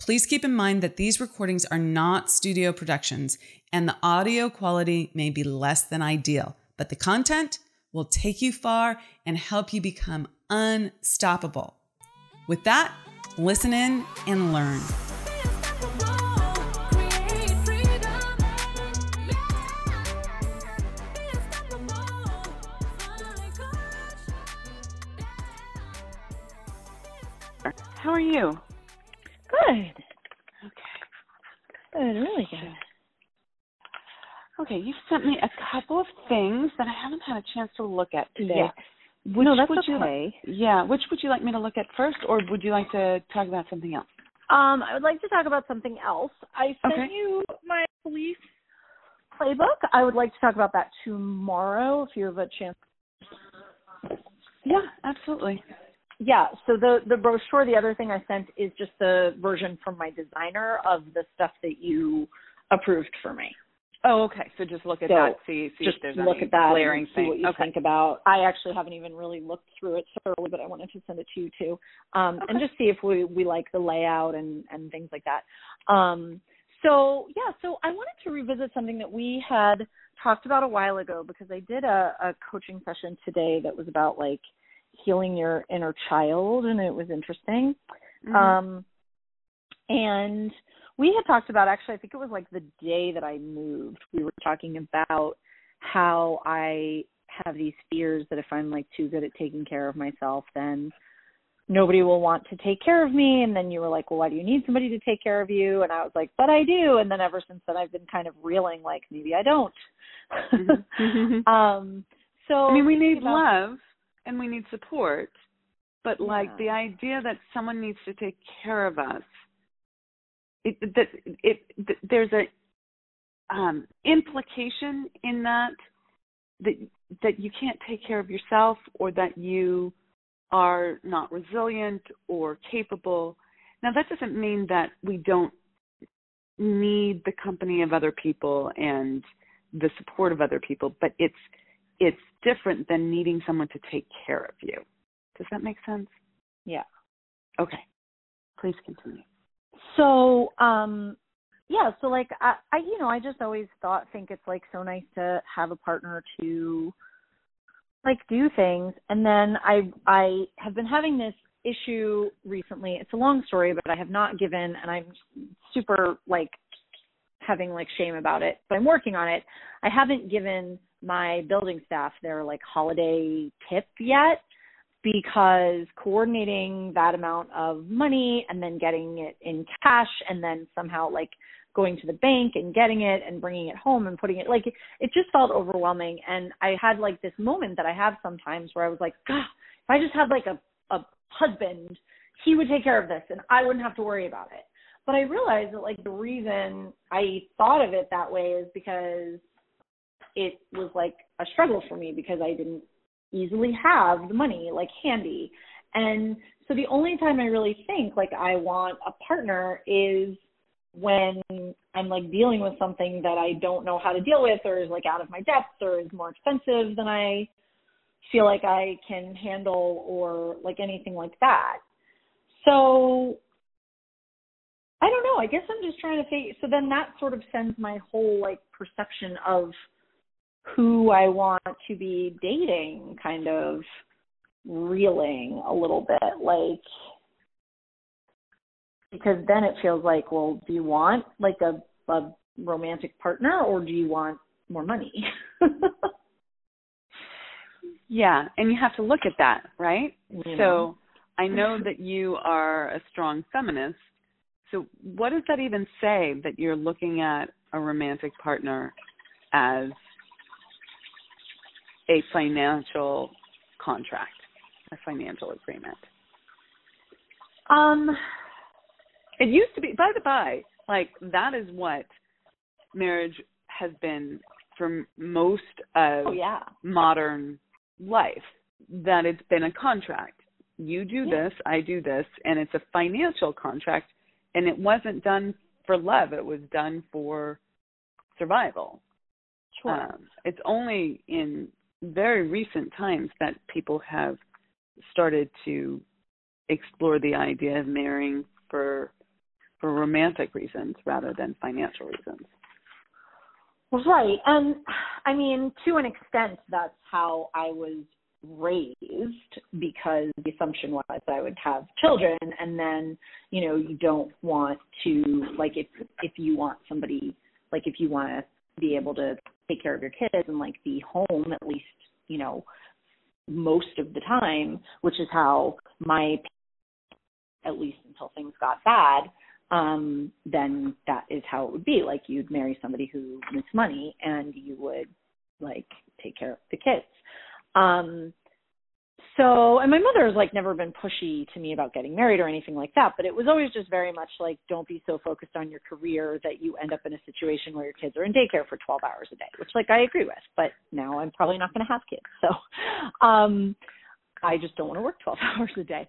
Please keep in mind that these recordings are not studio productions and the audio quality may be less than ideal, but the content will take you far and help you become unstoppable. With that, listen in and learn. How are you? Good. Okay. Good, really good. Okay, you've sent me a couple of things that I haven't had a chance to look at today. Yes. Which no, that's would okay. you like, yeah, which would you like me to look at first or would you like to talk about something else? Um, I would like to talk about something else. I sent Okay. you my police playbook. I would like to talk about that tomorrow if you have a chance. Yeah, absolutely. Yeah, so the the brochure, the other thing I sent is just the version from my designer of the stuff that you approved for me. Oh, okay. So just look at So, that, see see just if there's look any at that glaring and see thing. what you okay. think about. I actually haven't even really looked through it thoroughly, but I wanted to send it to you too, um, and just see if we we like the layout and and things like that. Um, so yeah, so I wanted to revisit something that we had talked about a while ago because I did a, a coaching session today that was about like healing your inner child, and it was interesting. Mhm. Um, and we had talked about actually, I think it was like the day that I moved. We were talking about how I have these fears that if I'm like too good at taking care of myself, then nobody will want to take care of me. And then you were like, well, why do you need somebody to take care of you? And I was like, but I do. And then ever since then, I've been kind of reeling like maybe I don't. Mhm. um, so I mean, we need about- love and we need support, but like Yeah. the idea that someone needs to take care of us, it, that it, th there's a um, implication in that that that you can't take care of yourself or that you are not resilient or capable. Now that doesn't mean that we don't need the company of other people and the support of other people, but it's it's different than needing someone to take care of you. Does that make sense? Yeah. Okay. Please continue. So, um, yeah, so like I, I, you know, I just always thought, think it's like so nice to have a partner to like do things. And then I, I have been having this issue recently. It's a long story, but I have not given, and I'm super like having like shame about it, but I'm working on it. I haven't given my building staff their like holiday tip yet because coordinating that amount of money and then getting it in cash and then somehow like going to the bank and getting it and bringing it home and putting it like it, just felt overwhelming. And I had like this moment that I have sometimes where I was like god if I just had like a a husband he would take care of this and I wouldn't have to worry about it. But I realized that like the reason I thought of it that way is because it was like a struggle for me because I didn't easily have the money like handy. And so the only time I really think like I want a partner is when I'm like dealing with something that I don't know how to deal with or is like out of my depth or is more expensive than I feel like I can handle or like anything like that. So I don't know. I guess I'm just trying to think. So then that sort of sends my whole like perception of who I want to be dating kind of reeling a little bit. Like, because then it feels like, well, do you want like a, a romantic partner or do you want more money? Yeah, and you have to look at that, right? You know? So I know that you are a strong feminist. So what does that even say that you're looking at a romantic partner as a financial contract, a financial agreement? Um, It used to be, by the by, Like that is what marriage has been for most of Oh yeah. modern life. That it's been a contract. You do Yeah. this, I do this, and it's a financial contract and it wasn't done for love, it was done for survival. Sure. Um, it's only in very recent times that people have started to explore the idea of marrying for for romantic reasons rather than financial reasons. Right. And I mean, to an extent, that's how I was raised because the assumption was I would have children and then, you know, you don't want to like if if you want somebody like if you want to be able to take care of your kids and like be home at least, you know, most of the time, which is how my at least until things got bad, um, then that is how it would be. Like you'd marry somebody who makes money and you would like take care of the kids. Um so and my mother has like never been pushy to me about getting married or anything like that, but it was always just very much like don't be so focused on your career that you end up in a situation where your kids are in daycare for 12 hours a day, which like I agree with, but now I'm probably not going to have kids. So um I just don't want to work 12 hours a day.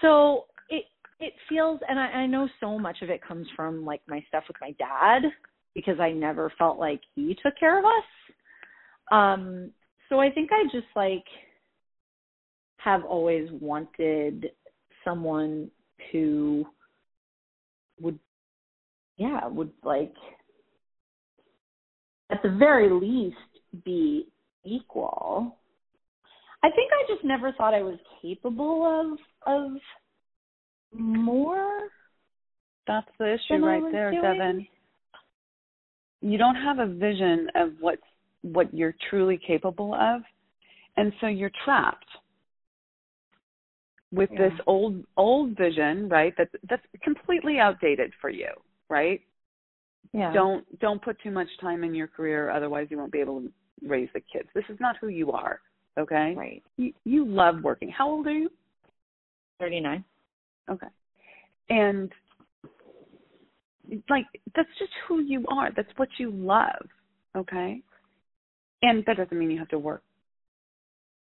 So it it feels and I, I know so much of it comes from like my stuff with my dad because I never felt like he took care of us. Um so I think I just like have always wanted someone who would yeah, would like at the very least be equal. I think I just never thought I was capable of of more That's the issue right there, doing. Devin. You don't have a vision of what what you're truly capable of, and so you're trapped with Yeah. this old old vision, right? That that's completely outdated for you, right? Yeah. Don't don't put too much time in your career, otherwise you won't be able to raise the kids. This is not who you are, okay? right. You you love working. How old are you? 39. Okay. And like that's just who you are. That's what you love. Okay? And that doesn't mean you have to work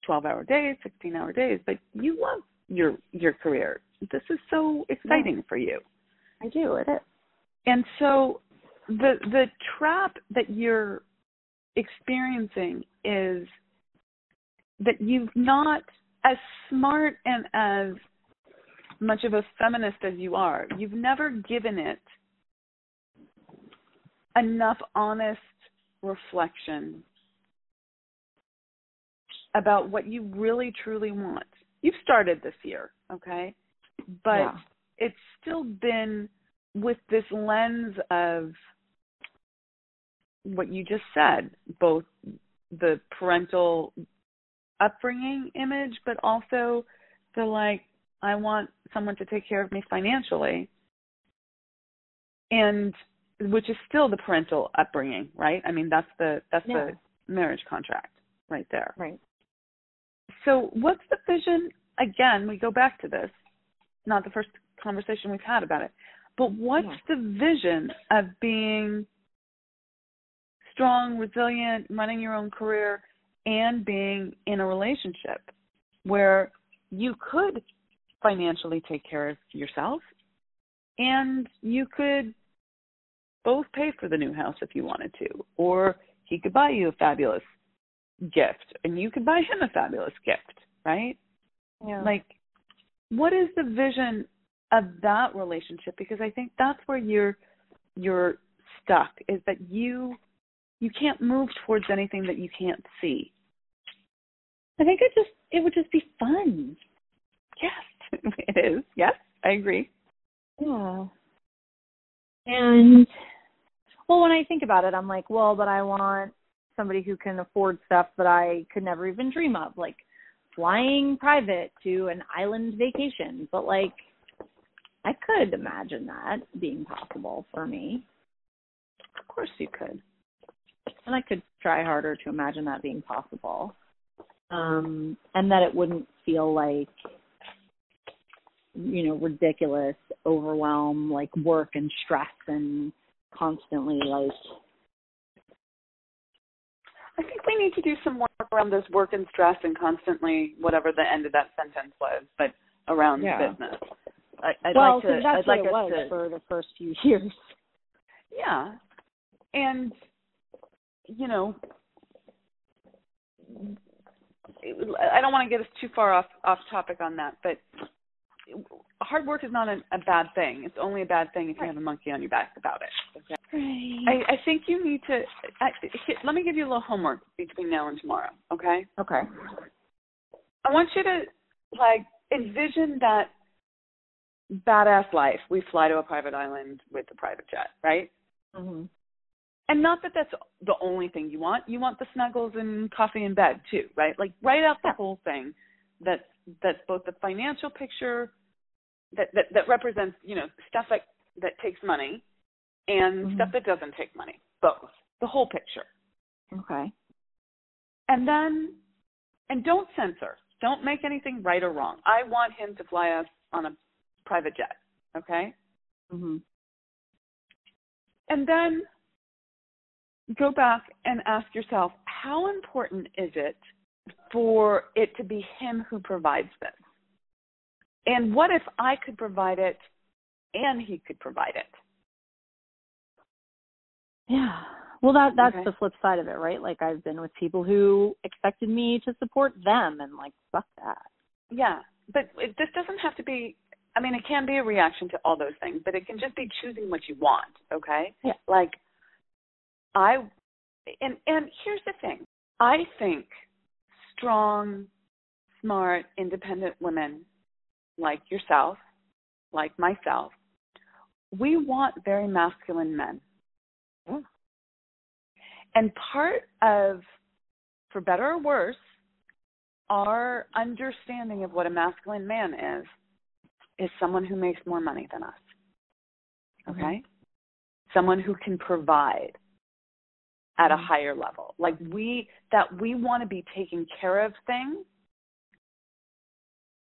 12-hour days, 16-hour days, but you love your your career. This is so exciting for you. I do. It is. And so the the trap that you're experiencing is that you've not as smart and as much of a feminist as you are, you've never given it enough honest reflection about what you really truly want. You've started this year, okay? But Yeah. it's still been with this lens of what you just said, both the parental upbringing image, but also the like, I want someone to take care of me financially. And which is still the parental upbringing, right? I mean, that's the that's Yeah. the marriage contract right there. Right. So, what's the vision? Again, we go back to this, not the first conversation we've had about it, but what's Yeah. the vision of being strong, resilient, running your own career, and being in a relationship where you could financially take care of yourself and you could both pay for the new house if you wanted to, or he could buy you a fabulous gift and you could buy him a fabulous gift, right? Yeah. Like, what is the vision of that relationship? Because I think that's where you're you're stuck is that you you can't move towards anything that you can't see. I think it just it would just be fun. Yes, it is. Yes, I agree. Yeah. And well, when I think about it, I'm like, well, but I want somebody who can afford stuff that I could never even dream of, like flying private to an island vacation. But like, I could imagine that being possible for me, Of course you could. and I could try harder to imagine that being possible. Um, and that it wouldn't feel like you know, ridiculous overwhelm, like work and stress and constantly like I think we need to do some work around this work and stress and constantly whatever the end of that sentence was, but around Yeah. business. I, I'd well, like to. that's I'd like what it was to, for the first few years. Yeah, and you know, I don't want to get us too far off off topic on that, but hard work is not a, a bad thing. It's only a bad thing if you have a monkey on your back about it. Okay? I, I think you need to. I, let me give you a little homework between now and tomorrow. Okay. okay. I want you to like envision that badass life. We fly to a private island with a private jet, right? Mhm. And not that that's the only thing you want. You want the snuggles and coffee in bed too, right? Like write out the Yeah. whole thing. That's that's both the financial picture that that, that represents you know stuff that that takes money and Mhm. stuff that doesn't take money. Both the whole picture. Okay. And then and don't censor. Don't make anything right or wrong. I want him to fly us on a private jet. Okay? Mhm. And then go back and ask yourself how important is it for it to be him who provides this? And what if I could provide it and he could provide it? Yeah. Well, that that's Okay. the flip side of it, right? Like I've been with people who expected me to support them, and like fuck that. Yeah, but it, this doesn't have to be. I mean, it can be a reaction to all those things, but it can just be choosing what you want. Okay. Yeah. Like, I, and and here's the thing. I think strong, smart, independent women like yourself, like myself, we want very masculine men. Yeah. And part of, for better or worse, our understanding of what a masculine man is is someone who makes more money than us. Okay? Someone who can provide at a Mhm. higher level. Like we that we want to be taken care of thing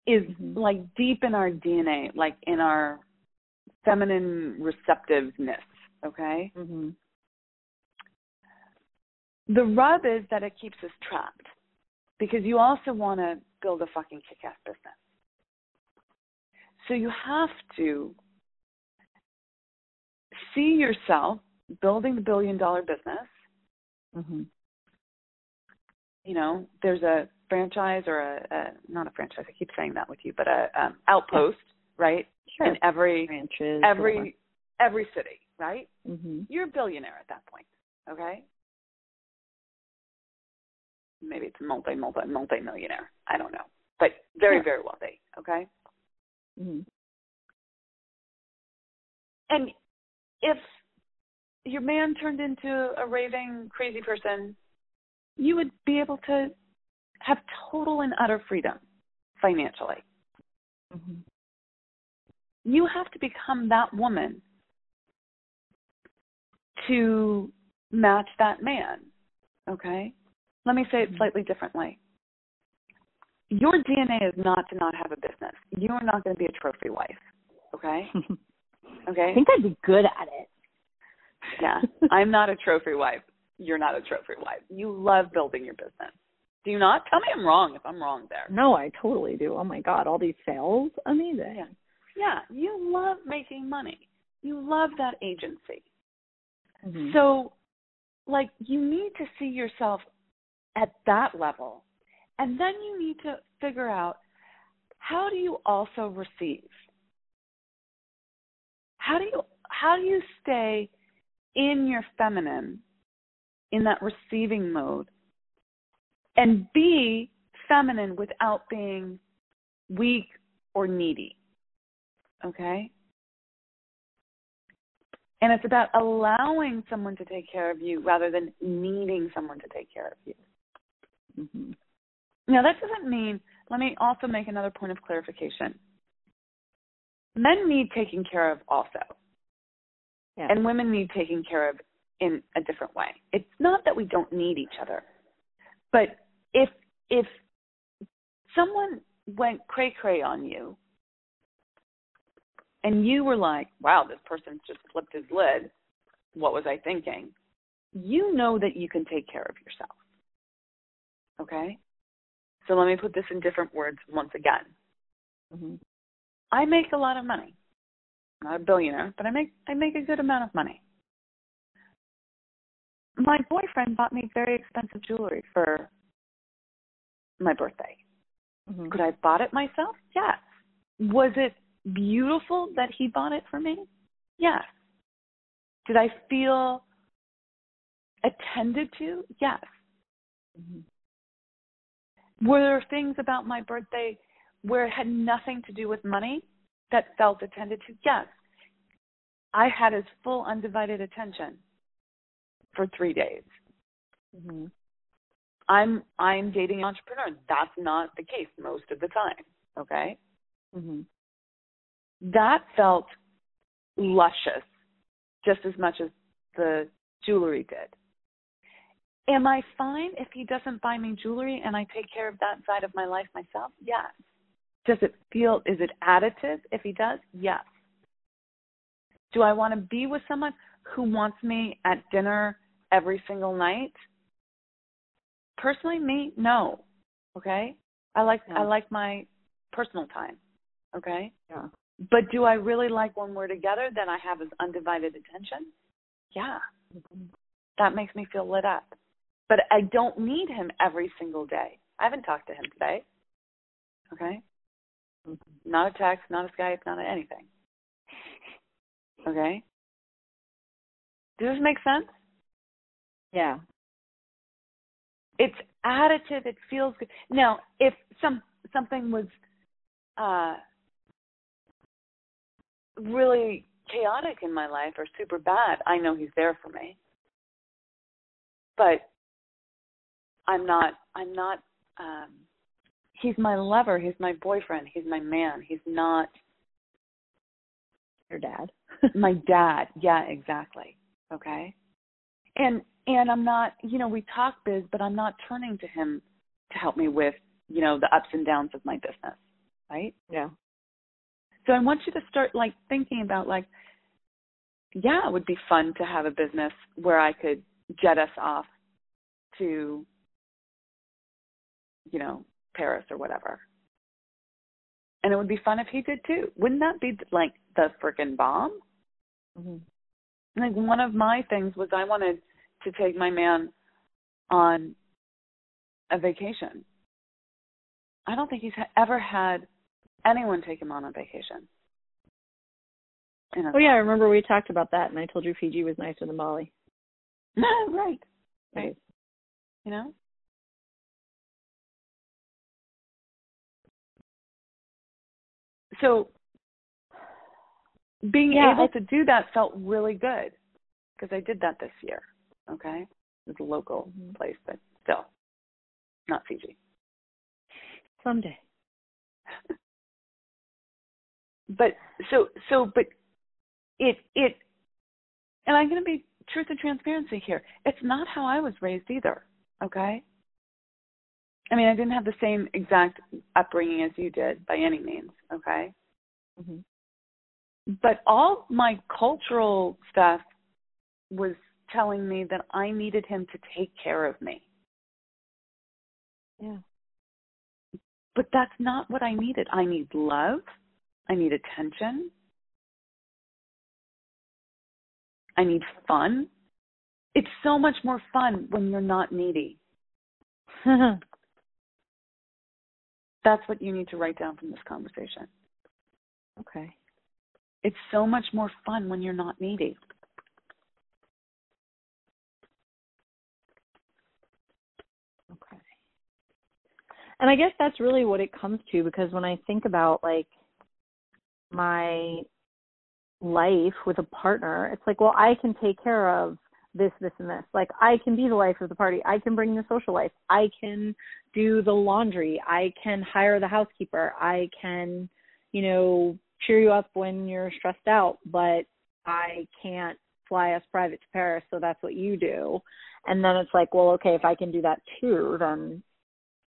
is Mhm. like deep in our DNA, like in our feminine receptiveness, okay? Mhm. The rub is that it keeps us trapped because you also want to build a fucking kick ass business. So you have to see yourself building the billion dollar business. Mhm. You know, there's a franchise or a, a not a franchise. I keep saying that with you, but a um, outpost, right? Sure. In every Ranches. every every city, right? Mhm. You're a billionaire at that point, okay? Maybe it's multi multi multi millionaire. I don't know, but very Sure. very wealthy, okay? Mhm. And if your man turned into a raving crazy person, you would be able to have total and utter freedom financially. Mhm. You have to become that woman to match that man. Okay? Let me say it slightly differently. Your DNA is not to not have a business. You are not going to be a trophy wife. Okay? Okay? I think I'd be good at it. Yeah, I'm not a trophy wife. You're not a trophy wife. You love building your business. Do you not? Tell me I'm wrong if I'm wrong there. No, I totally do. Oh my god, all these sales, amazing. Yeah. Yeah, you love making money. You love that agency. Mhm. So, like, you need to see yourself at that level. And then you need to figure out how do you also receive? How do you how do you stay in your feminine in that receiving mode and be feminine without being weak or needy? Okay? And it's about allowing someone to take care of you rather than needing someone to take care of you. Mhm. Now, that doesn't mean, let me also make another point of clarification. Men need taking care of also, Yeah. and women need taken care of in a different way. It's not that we don't need each other, but if if someone went cray cray on you and you were like, wow, this person just flipped his lid. What was I thinking? You know that you can take care of yourself. Okay? So let me put this in different words once again. Mm-hmm. I make a lot of money. I'm not a billionaire, but I make I make a good amount of money. My boyfriend bought me very expensive jewelry for my birthday. Mm-hmm. Could I have bought it myself? Yes. Was it beautiful that he bought it for me? Yes. Did I feel attended to? Yes. Mm-hmm. Were there things about my birthday where it had nothing to do with money that felt attended to? Yes. I had his full undivided attention for three days. Mm-hmm. I'm I'm dating an entrepreneur. That's not the case most of the time. Okay. Mm-hmm. That felt luscious just as much as the jewelry did. Am I fine if he doesn't buy me jewelry and I take care of that side of my life myself? Yes. Does it feel, is it additive if he does? Yes. Do I want to be with someone who wants me at dinner every single night? Personally, me, no. Okay? I like Yeah. I like my personal time. Okay? Yeah. But do I really like when we're together that I have his undivided attention? Yeah. Mm-hmm. That makes me feel lit up. But I don't need him every single day. I haven't talked to him today. Okay? Mm-hmm. Not a text, not a Skype, not a anything. Okay? Does this make sense? Yeah. It's additive, it feels good. Now, if some something was uh really chaotic in my life or super bad, I know he's there for me. But I'm not I'm not um he's my lover, he's my boyfriend, he's my man. He's not Your dad. my dad. Yeah, exactly. Okay. And and I'm not, you know, we talk biz, but I'm not turning to him to help me with, you know, the ups and downs of my business, right? yeah. So I want you to start like thinking about like, yeah, it would be fun to have a business where I could jet us off to, you know, Paris or whatever. And it would be fun if he did too. Wouldn't that be like the freaking bomb? Mm-hmm. Like one of my things was I wanted to take my man on a vacation. I don't think he's ever had anyone take him on a vacation. Oh yeah, I remember we talked about that, and I told you Fiji was nicer than Bali. right. Right. You know? So being Yeah, able I- to do that felt really good because I did that this year. Okay? It's a local Mhm. place, but still not Fiji. Someday. But so so but it it and I'm going to be truth and transparency here. It's not how I was raised either. Okay? I mean, I didn't have the same exact upbringing as you did by any means. Okay? Mm-hmm. but all my cultural stuff was telling me that I needed him to take care of me. Yeah. But that's not what I needed. I need love. I need attention. I need fun. It's so much more fun when you're not needy. That's what you need to write down from this conversation. okay. It's so much more fun when you're not needy. Okay. And I guess that's really what it comes to because when I think about like my life with a partner, it's like, well, I can take care of this, this, and this. Like, I can be the life of the party. I can bring the social life. I can do the laundry. I can hire the housekeeper. I can, you know, cheer you up when you're stressed out, but I can't fly us private to Paris, so that's what you do. And then it's like, well, okay, if I can do that too, then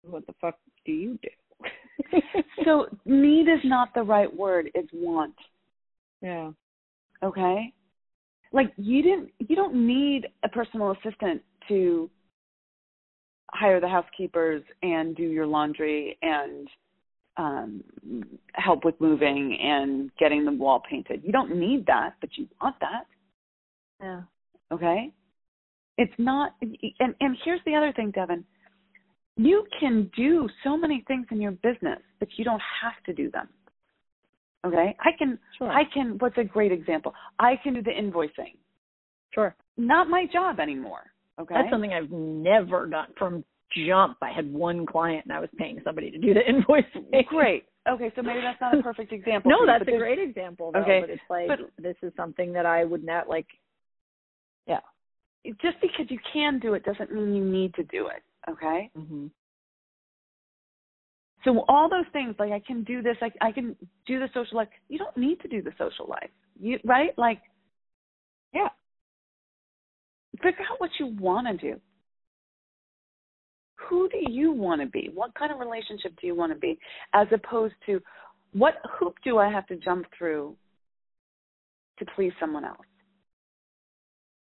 what the fuck do you do? So need is not the right word, it's want. Yeah. Okay? Like you didn't you don't need a personal assistant to hire the housekeepers and do your laundry and um help with moving and getting the wall painted. You don't need that, but you want that. Yeah. Okay? It's not and and here's the other thing, Devin. You can do so many things in your business, but you don't have to do them. Okay? I can Sure. I can what's a great example? I can do the invoicing. sure. Not my job anymore. Okay. That's something I've never done from jump. I had one client and I was paying somebody to do the invoicing. great. Okay, so maybe that's not a perfect example. No, that's a great example though. Okay, But it's like but- this is something that I would not like Yeah. Just because you can do it doesn't mean you need to do it. Okay. hmm So all those things, like I can do this, I, I can do the social life. You don't need to do the social life, you right? Like, Yeah. figure out what you want to do. Who do you want to be? What kind of relationship do you want to be? As opposed to, what hoop do I have to jump through to please someone else?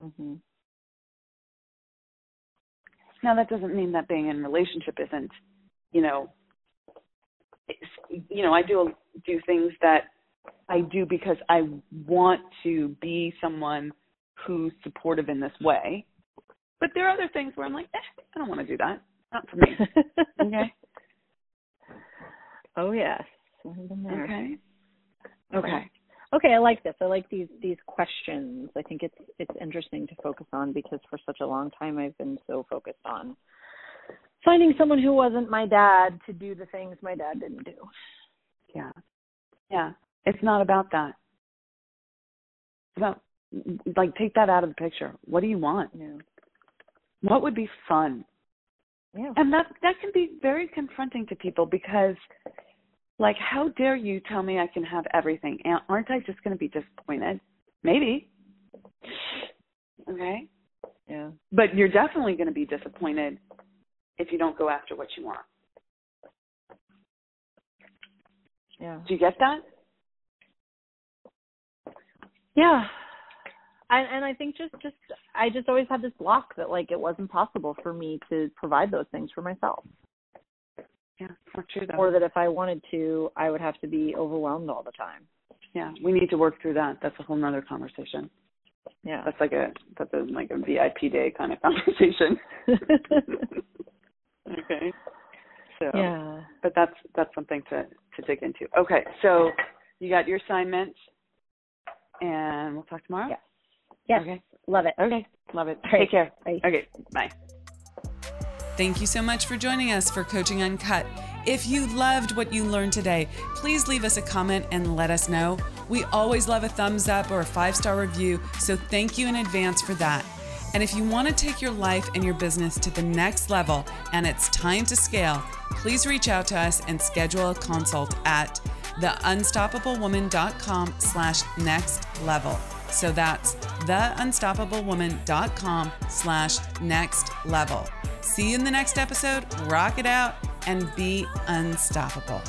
Mm-hmm. Now that doesn't mean that being in relationship isn't, you know, you know, I do do things that I do because I want to be someone who's supportive in this way. But there are other things where I'm like, eh, I don't want to do that. Not for me. Okay. oh yes. I've been there. Okay. Okay. Okay, I like this. I like these these questions. I think it's it's interesting to focus on because for such a long time I've been so focused on finding someone who wasn't my dad to do the things my dad didn't do. Yeah. Yeah. It's not about that. It's about like take that out of the picture. What do you want? Yeah. What would be fun? Yeah. And that that can be very confronting to people because like how dare you tell me I can have everything? And aren't I just going to be disappointed? Maybe. Okay? Yeah. But you're definitely going to be disappointed if you don't go after what you want. Yeah. Do you get that? Yeah. And and I think just just I just always had this block that like it wasn't possible for me to provide those things for myself. Yeah, not true though. Or that if I wanted to, I would have to be overwhelmed all the time. yeah, we need to work through that. That's a whole nother conversation. Yeah. That's like a that's a like a VIP day kind of conversation. okay. So yeah. but that's that's something to to dig into. Okay, so you got your assignment, and we'll talk tomorrow. Yes. Yes. Okay. Love it. Okay. Love it. All right. Take care. Bye. Okay. Bye. Thank you so much for joining us for Coaching Uncut. If you loved what you learned today, please leave us a comment and let us know. We always love a thumbs up or a five star review, so thank you in advance for that. And if you want to take your life and your business to the next level and it's time to scale, please reach out to us and schedule a consult at theunstoppablewoman.com slash next level. So that's theunstoppablewoman.com slash next level. See you in the next episode. Rock it out and be unstoppable.